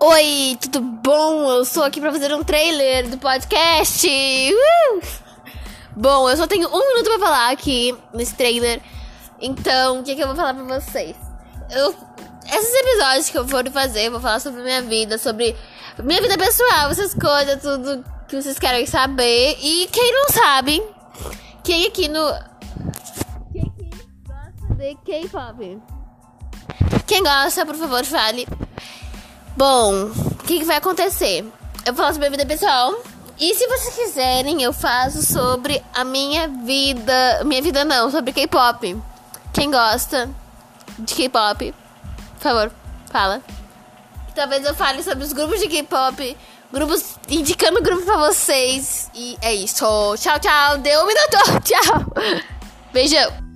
Oi, tudo bom? Eu sou aqui pra fazer um trailer do podcast. Uh! Bom, eu só tenho um minuto pra falar aqui nesse trailer. Então, o que, que eu vou falar pra vocês? Eu, esses episódios que eu for fazer, eu vou falar sobre minha vida, sobre minha vida pessoal, essas coisas, tudo que vocês querem saber. E quem não sabe, quem aqui no. Quem aqui gosta de K-pop? Quem gosta, por favor, fale. Bom, o que, que, vai acontecer? Eu falar sobre a minha vida pessoal. E se vocês quiserem, eu faço sobre a minha vida. Minha vida não, sobre K-pop. Quem gosta de K-pop, por favor, fala. Talvez eu fale sobre os grupos de K-pop. Grupos indicando grupo pra vocês. E é isso. Tchau, tchau. Deu um minuto. Tchau. Beijão.